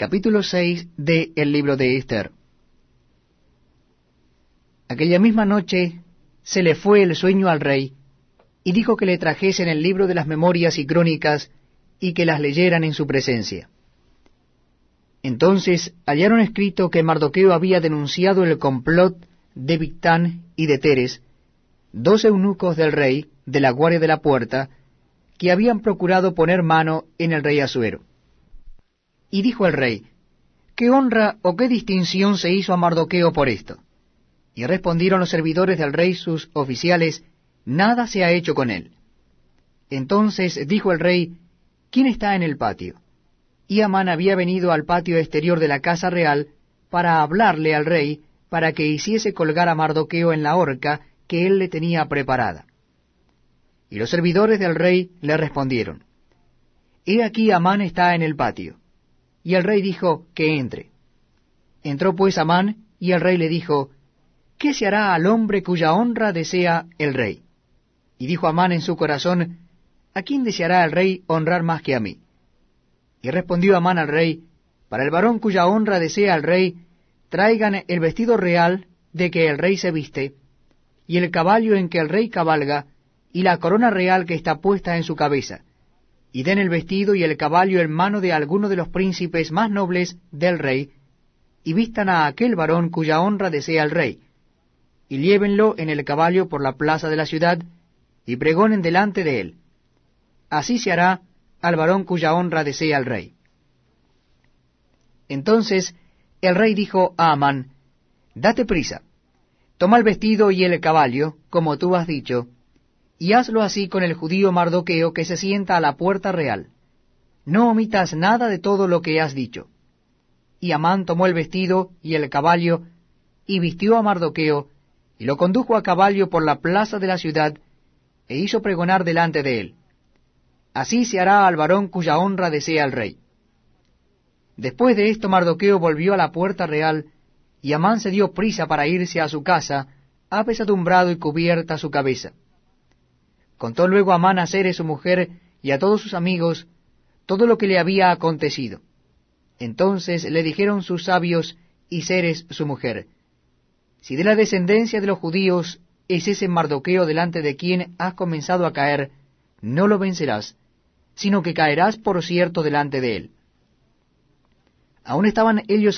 Capítulo 6 de El libro de Esther. Aquella misma noche se le fue el sueño al rey, y dijo que le trajesen el libro de las memorias y crónicas, y que las leyeran en su presencia. Entonces hallaron escrito que Mardoqueo había denunciado el complot de Victán y de Teres, dos eunucos del rey, de la guardia de la puerta, que habían procurado poner mano en el rey Asuero. Y dijo el rey, ¿qué honra o qué distinción se hizo a Mardoqueo por esto? Y respondieron los servidores del rey sus oficiales, nada se ha hecho con él. Entonces dijo el rey, ¿quién está en el patio? Y Amán había venido al patio exterior de la casa real para hablarle al rey, para que hiciese colgar a Mardoqueo en la horca que él le tenía preparada. Y los servidores del rey le respondieron, He aquí Amán está en el patio. Y el rey dijo que entre. Entró pues Amán, y el rey le dijo, ¿Qué se hará al hombre cuya honra desea el rey? Y dijo Amán en su corazón, ¿A quién deseará el rey honrar más que a mí? Y respondió Amán al rey, Para el varón cuya honra desea el rey, traigan el vestido real de que el rey se viste, y el caballo en que el rey cabalga, y la corona real que está puesta en su cabeza, y den el vestido y el caballo en mano de alguno de los príncipes más nobles del rey, y vistan a aquel varón cuya honra desea el rey, y llévenlo en el caballo por la plaza de la ciudad, y pregonen delante de él. Así se hará al varón cuya honra desea el rey. Entonces el rey dijo a Amán, Date prisa, toma el vestido y el caballo, como tú has dicho, y hazlo así con el judío Mardoqueo que se sienta a la puerta real. No omitas nada de todo lo que has dicho. Y Amán tomó el vestido y el caballo, y vistió a Mardoqueo, y lo condujo a caballo por la plaza de la ciudad, e hizo pregonar delante de él. Así se hará al varón cuya honra desea el rey. Después de esto Mardoqueo volvió a la puerta real, y Amán se dio prisa para irse a su casa, apesadumbrado y cubierta su cabeza. Contó luego a Ceres su mujer y a todos sus amigos todo lo que le había acontecido. Entonces le dijeron sus sabios y Ceres su mujer, Si de la descendencia de los judíos es ese Mardoqueo delante de quien has comenzado a caer, no lo vencerás, sino que caerás por cierto delante de él. Aún estaban ellos